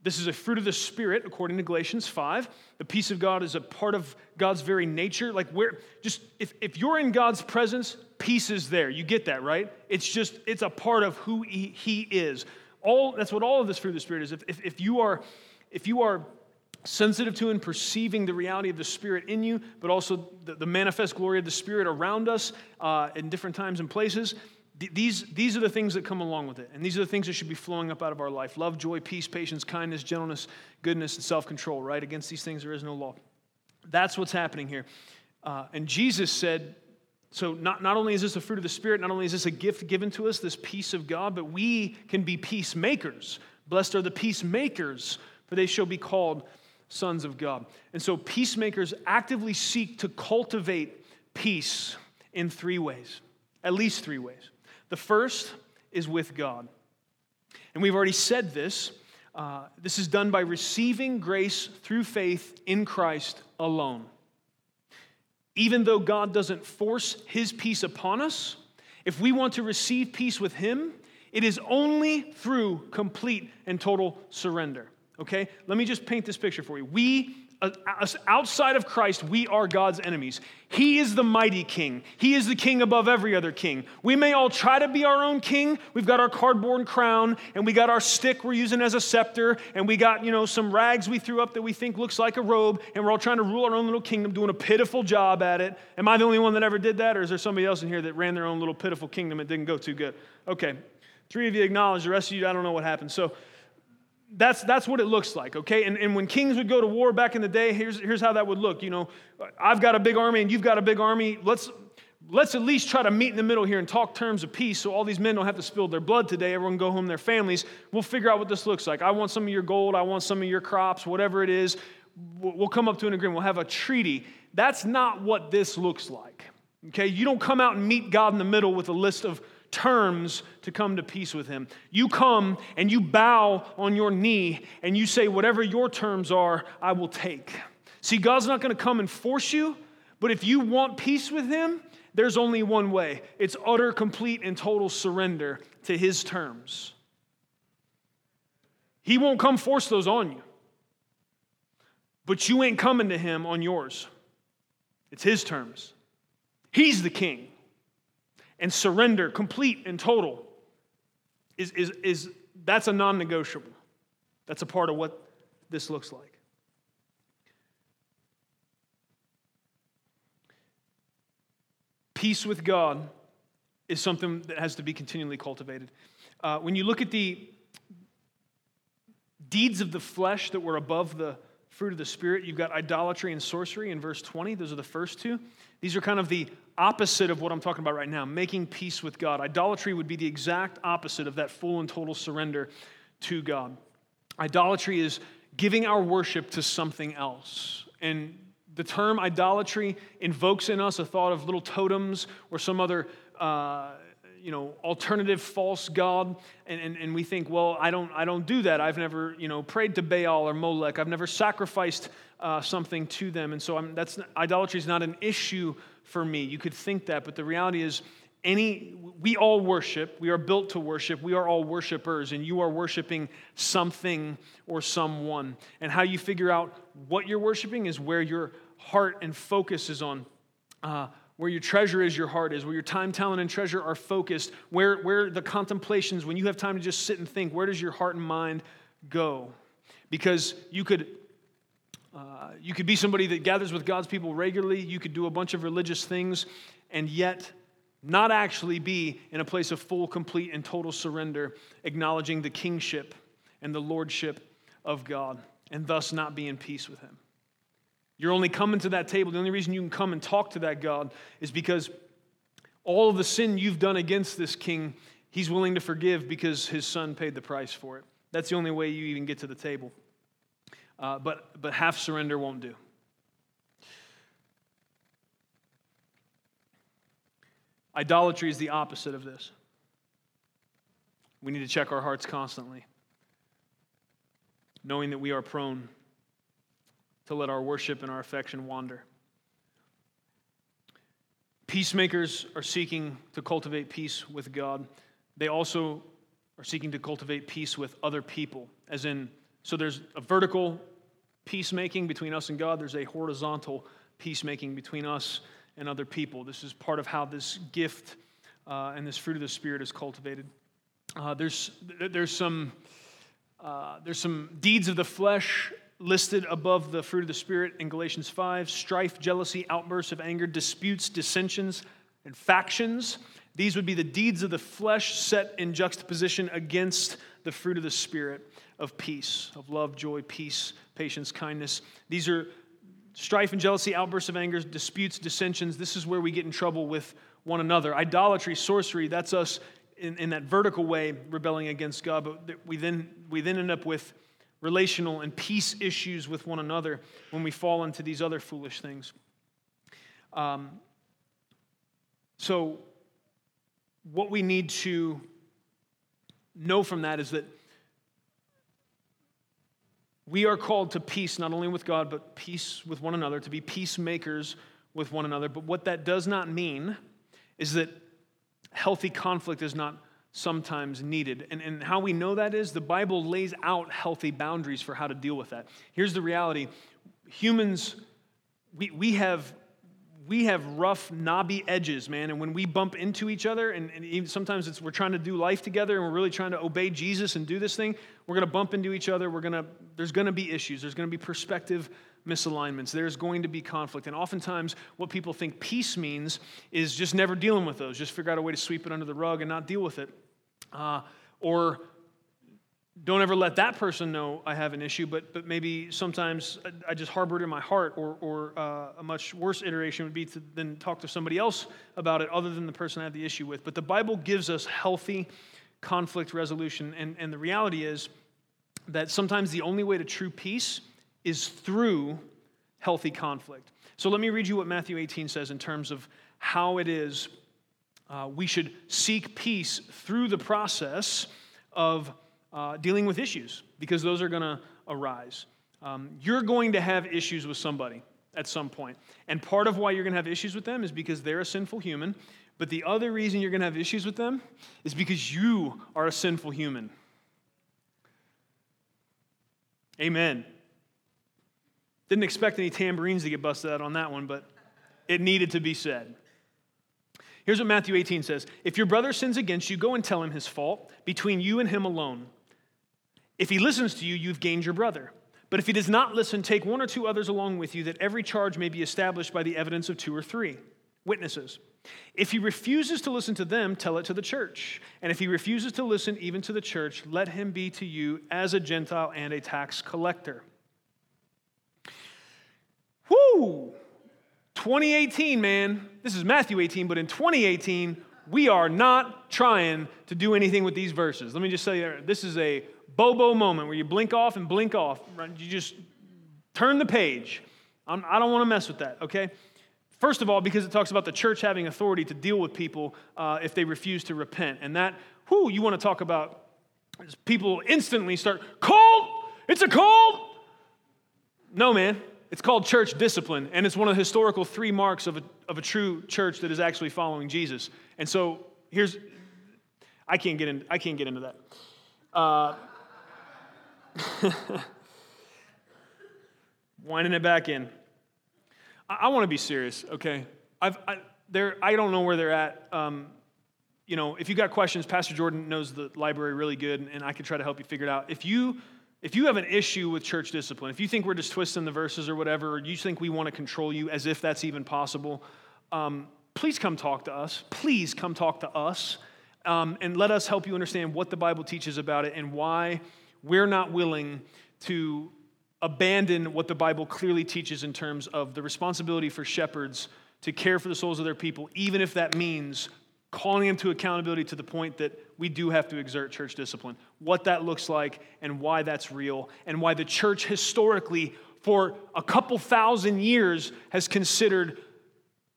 this is a fruit of the Spirit, according to Galatians 5. The peace of God is a part of God's very nature. Like, where, just, if, if you're in God's presence, peace is there. You get that, right? It's just, it's a part of who He, he is. All, that's what all of this fruit of the Spirit is. If, if, if you are, if you are sensitive to and perceiving the reality of the Spirit in you, but also the, the manifest glory of the Spirit around us uh, in different times and places. These, these are the things that come along with it. And these are the things that should be flowing up out of our life love, joy, peace, patience, kindness, gentleness, goodness, and self control, right? Against these things there is no law. That's what's happening here. Uh, and Jesus said, so not, not only is this a fruit of the Spirit, not only is this a gift given to us, this peace of God, but we can be peacemakers. Blessed are the peacemakers, for they shall be called sons of God. And so peacemakers actively seek to cultivate peace in three ways, at least three ways. The first is with God. And we've already said this. Uh, this is done by receiving grace through faith in Christ alone. Even though God doesn't force his peace upon us, if we want to receive peace with him, it is only through complete and total surrender okay? Let me just paint this picture for you. We, Uh, outside of Christ, we are God's enemies. He is the mighty king. He is the king above every other king. We may all try to be our own king. We've got our cardboard crown, and we got our stick we're using as a scepter, and we got, you know, some rags we threw up that we think looks like a robe, and we're all trying to rule our own little kingdom, doing a pitiful job at it. Am I the only one that ever did that, or is there somebody else in here that ran their own little pitiful kingdom and didn't go too good? Okay. Three of you acknowledge, the rest of you, I don't know what happened. So, that's, that's what it looks like, okay? And, and when kings would go to war back in the day, here's, here's how that would look. You know, I've got a big army and you've got a big army. Let's, let's at least try to meet in the middle here and talk terms of peace so all these men don't have to spill their blood today. Everyone go home their families. We'll figure out what this looks like. I want some of your gold. I want some of your crops, whatever it is. We'll come up to an agreement. We'll have a treaty. That's not what this looks like, okay? You don't come out and meet God in the middle with a list of terms to come to peace with him. You come and you bow on your knee and you say, Whatever your terms are, I will take. See, God's not going to come and force you, but if you want peace with him, there's only one way it's utter, complete, and total surrender to his terms. He won't come force those on you, but you ain't coming to him on yours. It's his terms. He's the king and surrender, complete and total, is, is, is that's a non negotiable. That's a part of what this looks like. Peace with God is something that has to be continually cultivated. Uh, when you look at the deeds of the flesh that were above the fruit of the Spirit, you've got idolatry and sorcery in verse 20. Those are the first two. These are kind of the opposite of what I'm talking about right now, making peace with God. Idolatry would be the exact opposite of that full and total surrender to God. Idolatry is giving our worship to something else. And the term idolatry invokes in us a thought of little totems or some other. Uh, you know alternative false god and, and, and we think well i don't i don't do that. I've never you know prayed to baal or molech. I've never sacrificed uh, something to them. And so I'm, that's idolatry is not an issue for me. You could think that, but the reality is, any we all worship. We are built to worship. We are all worshipers and you are worshiping something or someone. And how you figure out what you're worshiping is where your heart and focus is on. Uh, where your treasure is your heart is where your time talent and treasure are focused where, where the contemplations when you have time to just sit and think where does your heart and mind go because you could uh, you could be somebody that gathers with God's people regularly. You could do a bunch of religious things and yet not actually be in a place of full, complete, and total surrender, acknowledging the kingship and the lordship of God, and thus not be in peace with Him. You're only coming to that table. The only reason you can come and talk to that God is because all of the sin you've done against this king, He's willing to forgive because His Son paid the price for it. That's the only way you even get to the table uh, but, but half surrender won't do. Idolatry is the opposite of this. We need to check our hearts constantly, knowing that we are prone to let our worship and our affection wander. Peacemakers are seeking to cultivate peace with God. They also are seeking to cultivate peace with other people, as in, so there's a vertical peacemaking between us and God, there's a horizontal peacemaking between us and other people. This is part of how this gift uh, and this fruit of the Spirit is cultivated. Uh, there's, there's, some, uh, there's some deeds of the flesh listed above the fruit of the Spirit in Galatians 5 strife, jealousy, outbursts of anger, disputes, dissensions, and factions. These would be the deeds of the flesh set in juxtaposition against the fruit of the Spirit of peace, of love, joy, peace, patience, kindness. These are strife and jealousy, outbursts of anger, disputes, dissensions. This is where we get in trouble with one another. Idolatry, sorcery, that's us in, in that vertical way rebelling against God. But we then, we then end up with relational and peace issues with one another when we fall into these other foolish things. Um, so, what we need to know from that is that we are called to peace not only with God, but peace with one another, to be peacemakers with one another. But what that does not mean is that healthy conflict is not sometimes needed. And, and how we know that is the Bible lays out healthy boundaries for how to deal with that. Here's the reality humans, we, we have we have rough, knobby edges, man. And when we bump into each other, and, and sometimes it's we're trying to do life together and we're really trying to obey Jesus and do this thing, we're going to bump into each other. We're to, there's going to be issues. There's going to be perspective misalignments. There's going to be conflict. And oftentimes, what people think peace means is just never dealing with those, just figure out a way to sweep it under the rug and not deal with it. Uh, or don't ever let that person know I have an issue, but, but maybe sometimes I just harbor it in my heart, or, or uh, a much worse iteration would be to then talk to somebody else about it other than the person I have the issue with. But the Bible gives us healthy conflict resolution, and, and the reality is that sometimes the only way to true peace is through healthy conflict. So let me read you what Matthew 18 says in terms of how it is uh, we should seek peace through the process of uh, dealing with issues because those are going to arise. Um, you're going to have issues with somebody at some point. And part of why you're going to have issues with them is because they're a sinful human. But the other reason you're going to have issues with them is because you are a sinful human. Amen. Didn't expect any tambourines to get busted out on that one, but it needed to be said. Here's what Matthew 18 says If your brother sins against you, go and tell him his fault between you and him alone. If he listens to you, you've gained your brother. But if he does not listen, take one or two others along with you, that every charge may be established by the evidence of two or three witnesses. If he refuses to listen to them, tell it to the church. And if he refuses to listen even to the church, let him be to you as a Gentile and a tax collector. Whoo! 2018, man. This is Matthew 18, but in 2018, we are not trying to do anything with these verses. Let me just say this is a Bobo moment where you blink off and blink off. You just turn the page. I'm, I do not want to mess with that, okay? First of all, because it talks about the church having authority to deal with people uh, if they refuse to repent. And that, whoo, you want to talk about people instantly start, cold, it's a cold. No, man, it's called church discipline, and it's one of the historical three marks of a, of a true church that is actually following Jesus. And so here's, I can't get, in, I can't get into that. Uh, winding it back in. I, I want to be serious, okay? I've, I, I don't know where they're at. Um, you know, if you got questions, Pastor Jordan knows the library really good, and, and I can try to help you figure it out. If you if you have an issue with church discipline, if you think we're just twisting the verses or whatever, or you think we want to control you as if that's even possible, um, please come talk to us. Please come talk to us um, and let us help you understand what the Bible teaches about it and why we're not willing to abandon what the Bible clearly teaches in terms of the responsibility for shepherds to care for the souls of their people, even if that means calling them to accountability to the point that we do have to exert church discipline. What that looks like and why that's real, and why the church historically, for a couple thousand years, has considered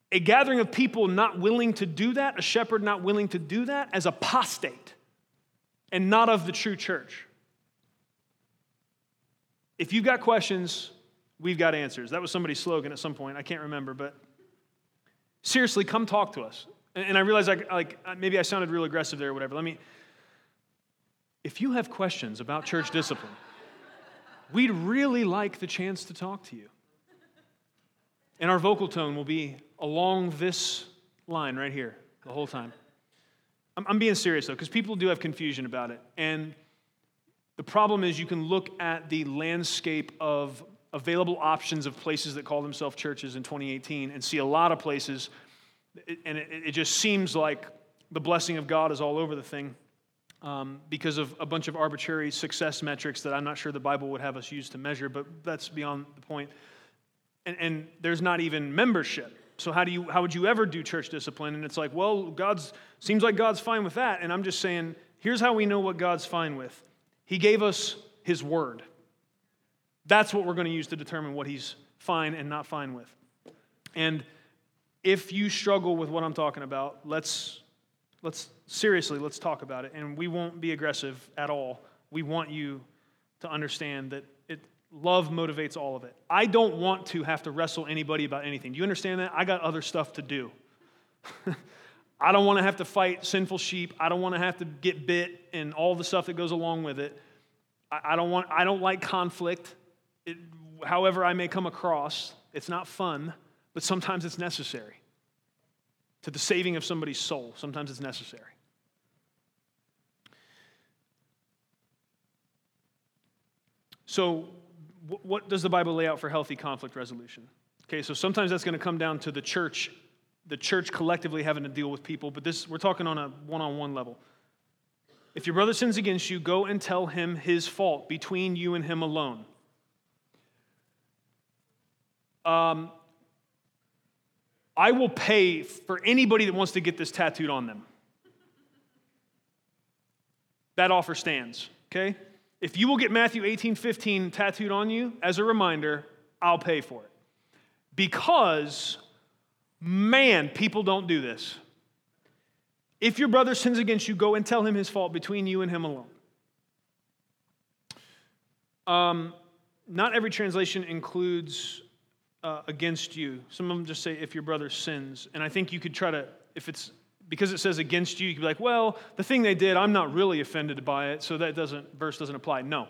a gathering of people not willing to do that, a shepherd not willing to do that, as apostate and not of the true church. If you've got questions, we've got answers. That was somebody's slogan at some point. I can't remember, but seriously, come talk to us. And I realize like, like uh, maybe I sounded real aggressive there or whatever. Let me, if you have questions about church discipline, we'd really like the chance to talk to you. And our vocal tone will be along this line right here the whole time. I'm, I'm being serious though, because people do have confusion about it. And the problem is, you can look at the landscape of available options of places that call themselves churches in 2018 and see a lot of places, and it, it just seems like the blessing of God is all over the thing um, because of a bunch of arbitrary success metrics that I'm not sure the Bible would have us use to measure, but that's beyond the point. And, and there's not even membership. So how do you how would you ever do church discipline? And it's like, well, God's seems like God's fine with that. And I'm just saying, here's how we know what God's fine with. He gave us His Word. That's what we're going to use to determine what He's fine and not fine with. And if you struggle with what I'm talking about, let's, let's seriously, let's talk about it. And we won't be aggressive at all. We want you to understand that it, love motivates all of it. I don't want to have to wrestle anybody about anything. Do you understand that? I got other stuff to do. I don't want to have to fight sinful sheep. I don't want to have to get bit and all the stuff that goes along with it. I, don't want. I don't like conflict. It, however, I may come across, it's not fun, but sometimes it's necessary. To the saving of somebody's soul, sometimes it's necessary. So, what does the Bible lay out for healthy conflict resolution? Okay, so sometimes that's going to come down to the church the church collectively having to deal with people, but this we're talking on a one-on-one level. If your brother sins against you, go and tell him his fault between you and him alone. Um, I will pay for anybody that wants to get this tattooed on them. That offer stands, okay? If you will get Matthew 18 15 tattooed on you as a reminder, I'll pay for it. Because Man, people don't do this. If your brother sins against you, go and tell him his fault between you and him alone. Um, not every translation includes uh, against you. Some of them just say if your brother sins. And I think you could try to, if it's because it says against you, you could be like, well, the thing they did, I'm not really offended by it, so that doesn't verse doesn't apply. No.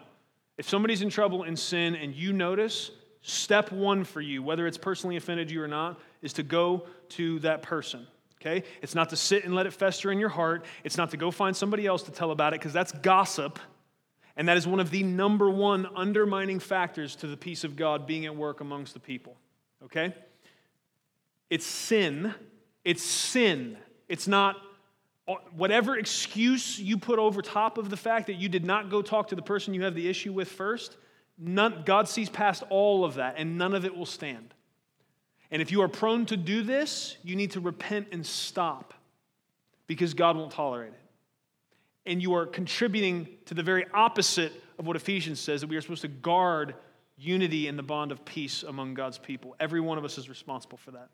If somebody's in trouble in sin and you notice, step one for you, whether it's personally offended you or not, is to go to that person. Okay? It's not to sit and let it fester in your heart. It's not to go find somebody else to tell about it, because that's gossip. And that is one of the number one undermining factors to the peace of God being at work amongst the people. Okay? It's sin. It's sin. It's not uh, whatever excuse you put over top of the fact that you did not go talk to the person you have the issue with first. None, God sees past all of that, and none of it will stand. And if you are prone to do this, you need to repent and stop because God won't tolerate it and you are contributing to the very opposite of what Ephesians says that we are supposed to guard unity and the bond of peace among God's people. Every one of us is responsible for that.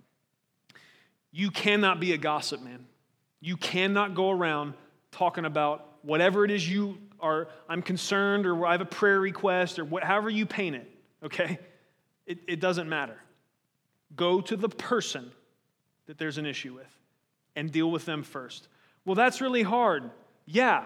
You cannot be a gossip man. You cannot go around talking about whatever it is you are, I'm concerned, or I have a prayer request, or what, however you paint it, okay? It, it doesn't matter. Go to the person that there's an issue with and deal with them first. Well, that's really hard. Yeah,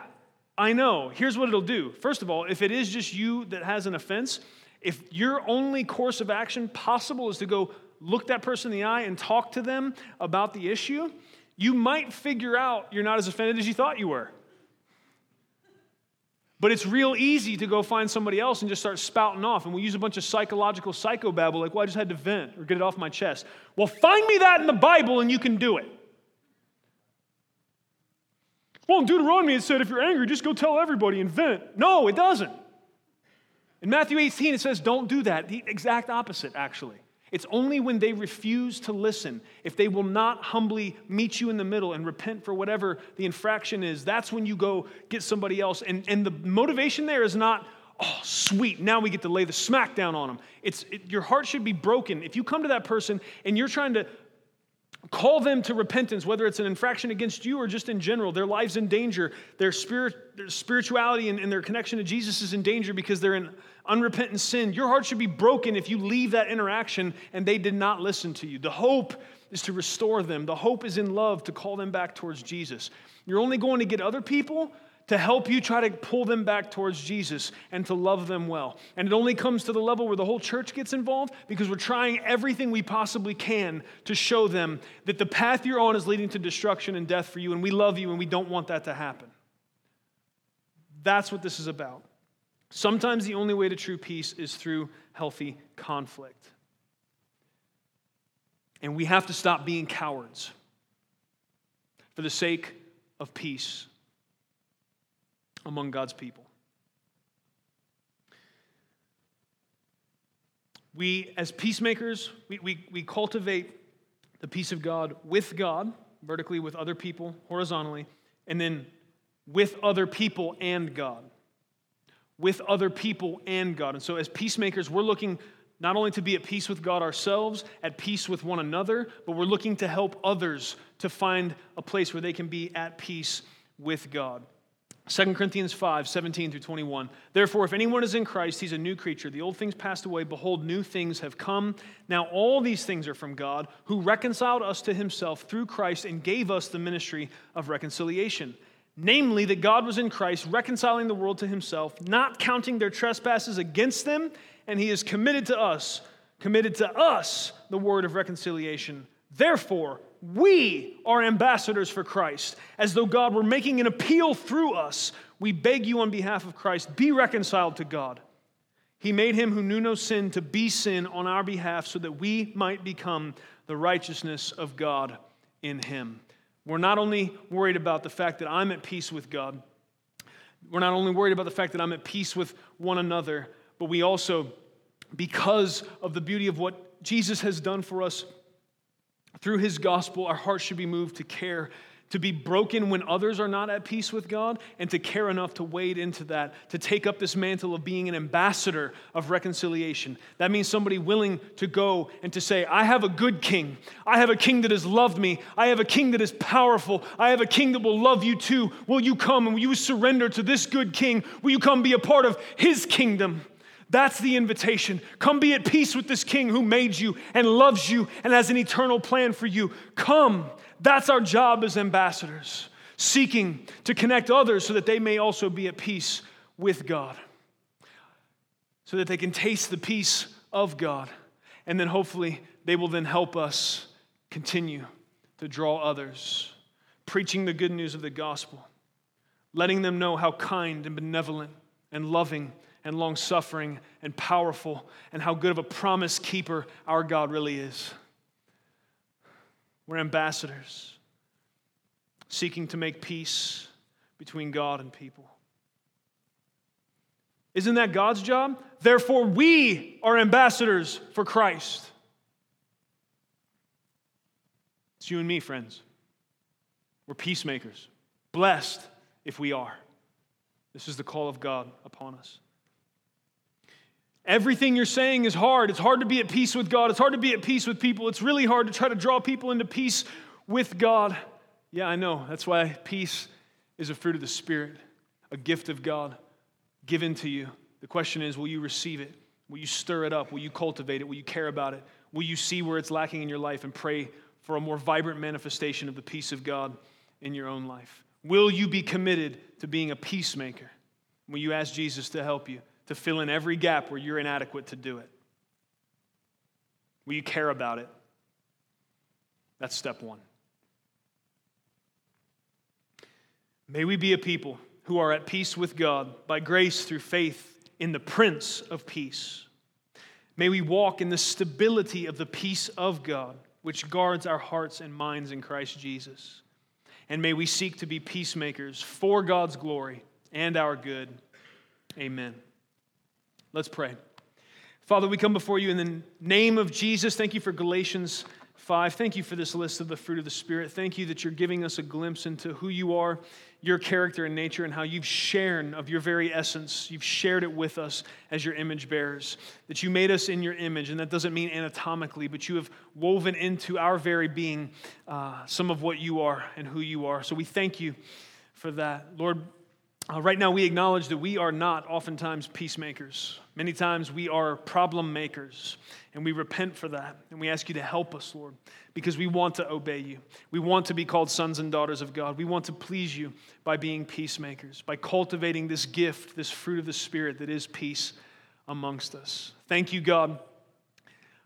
I know. Here's what it'll do. First of all, if it is just you that has an offense, if your only course of action possible is to go look that person in the eye and talk to them about the issue, you might figure out you're not as offended as you thought you were. But it's real easy to go find somebody else and just start spouting off. And we use a bunch of psychological psychobabble, like, well, I just had to vent or get it off my chest. Well, find me that in the Bible and you can do it. Well, in Deuteronomy it said if you're angry, just go tell everybody and vent. No, it doesn't. In Matthew 18 it says don't do that. The exact opposite, actually. It's only when they refuse to listen, if they will not humbly meet you in the middle and repent for whatever the infraction is, that's when you go get somebody else. And, and the motivation there is not, oh, sweet, now we get to lay the smack down on them. It's, it, your heart should be broken. If you come to that person and you're trying to Call them to repentance, whether it's an infraction against you or just in general. Their lives in danger. Their, spirit, their spirituality and, and their connection to Jesus is in danger because they're in unrepentant sin. Your heart should be broken if you leave that interaction and they did not listen to you. The hope is to restore them, the hope is in love to call them back towards Jesus. You're only going to get other people to help you try to pull them back towards Jesus and to love them well. And it only comes to the level where the whole church gets involved because we're trying everything we possibly can to show them that the path you're on is leading to destruction and death for you, and we love you and we don't want that to happen. That's what this is about. Sometimes the only way to true peace is through healthy conflict. And we have to stop being cowards for the sake of peace among God's people. We, as peacemakers, we, we, we cultivate the peace of God with God, vertically with other people, horizontally, and then with other people and God. With other people and God. And so, as peacemakers, we're looking not only to be at peace with God ourselves, at peace with one another, but we're looking to help others to find a place where they can be at peace with God. 2 Corinthians 5, 17 through 21. Therefore, if anyone is in Christ, he's a new creature. The old things passed away. Behold, new things have come. Now, all these things are from God, who reconciled us to himself through Christ and gave us the ministry of reconciliation. Namely, that God was in Christ, reconciling the world to himself, not counting their trespasses against them, and he is committed to us, committed to us the word of reconciliation. Therefore, we are ambassadors for Christ, as though God were making an appeal through us. We beg you on behalf of Christ, be reconciled to God. He made him who knew no sin to be sin on our behalf so that we might become the righteousness of God in him. We're not only worried about the fact that I'm at peace with God, we're not only worried about the fact that I'm at peace with one another, but we also, because of the beauty of what Jesus has done for us through his gospel, our hearts should be moved to care to be broken when others are not at peace with God, and to care enough to wade into that, to take up this mantle of being an ambassador of reconciliation. That means somebody willing to go and to say, I have a good king. I have a king that has loved me. I have a king that is powerful. I have a king that will love you too. Will you come and will you surrender to this good king? Will you come be a part of his kingdom? That's the invitation. Come be at peace with this king who made you and loves you and has an eternal plan for you. Come that's our job as ambassadors, seeking to connect others so that they may also be at peace with God, so that they can taste the peace of God. And then hopefully they will then help us continue to draw others, preaching the good news of the gospel, letting them know how kind and benevolent and loving and long suffering and powerful and how good of a promise keeper our God really is. We're ambassadors seeking to make peace between God and people. Isn't that God's job? Therefore, we are ambassadors for Christ. It's you and me, friends. We're peacemakers. Blessed if we are. This is the call of God upon us. Everything you're saying is hard. It's hard to be at peace with God. It's hard to be at peace with people. It's really hard to try to draw people into peace with God. Yeah, I know. That's why peace is a fruit of the Spirit, a gift of God given to you. The question is will you receive it? Will you stir it up? Will you cultivate it? Will you care about it? Will you see where it's lacking in your life and pray for a more vibrant manifestation of the peace of God in your own life? Will you be committed to being a peacemaker? Will you ask Jesus to help you? To fill in every gap where you're inadequate to do it? Will you care about it? That's step one. May we be a people who are at peace with God by grace through faith in the Prince of Peace. May we walk in the stability of the peace of God, which guards our hearts and minds in Christ Jesus. And may we seek to be peacemakers for God's glory and our good. Amen. Let's pray. Father, we come before you in the name of Jesus. Thank you for Galatians 5. Thank you for this list of the fruit of the Spirit. Thank you that you're giving us a glimpse into who you are, your character and nature, and how you've shared of your very essence. You've shared it with us as your image bearers. That you made us in your image, and that doesn't mean anatomically, but you have woven into our very being uh, some of what you are and who you are. So we thank you for that. Lord, uh, right now, we acknowledge that we are not oftentimes peacemakers. Many times we are problem makers, and we repent for that. And we ask you to help us, Lord, because we want to obey you. We want to be called sons and daughters of God. We want to please you by being peacemakers, by cultivating this gift, this fruit of the Spirit that is peace amongst us. Thank you, God,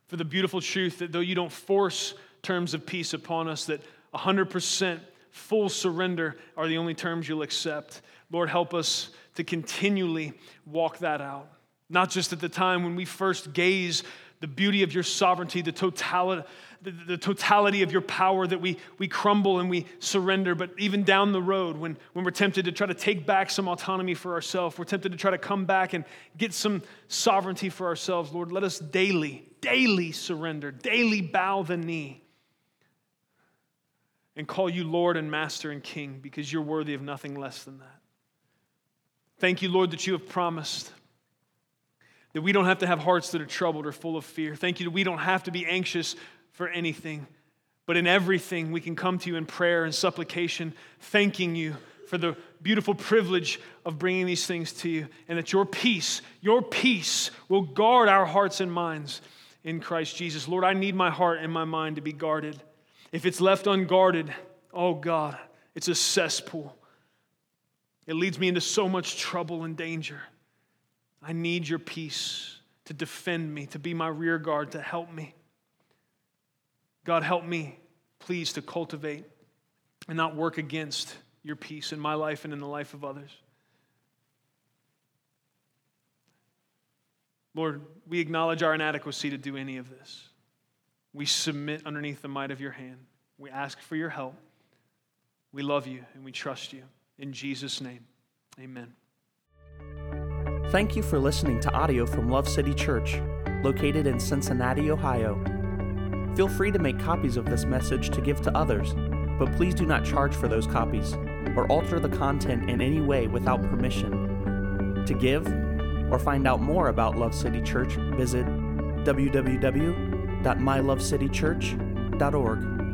for the beautiful truth that though you don't force terms of peace upon us, that 100% full surrender are the only terms you'll accept. Lord, help us to continually walk that out. Not just at the time when we first gaze the beauty of your sovereignty, the totality, the, the, totality of your power that we, we crumble and we surrender, but even down the road when, when we're tempted to try to take back some autonomy for ourselves, we're tempted to try to come back and get some sovereignty for ourselves, Lord, let us daily, daily surrender, daily bow the knee and call you Lord and Master and King because you're worthy of nothing less than that. Thank you, Lord, that you have promised that we don't have to have hearts that are troubled or full of fear. Thank you that we don't have to be anxious for anything, but in everything we can come to you in prayer and supplication, thanking you for the beautiful privilege of bringing these things to you, and that your peace, your peace will guard our hearts and minds in Christ Jesus. Lord, I need my heart and my mind to be guarded. If it's left unguarded, oh God, it's a cesspool. It leads me into so much trouble and danger. I need your peace to defend me, to be my rear guard, to help me. God, help me, please, to cultivate and not work against your peace in my life and in the life of others. Lord, we acknowledge our inadequacy to do any of this. We submit underneath the might of your hand. We ask for your help. We love you and we trust you. In Jesus' name, amen. Thank you for listening to audio from Love City Church, located in Cincinnati, Ohio. Feel free to make copies of this message to give to others, but please do not charge for those copies or alter the content in any way without permission. To give or find out more about Love City Church, visit www.mylovecitychurch.org.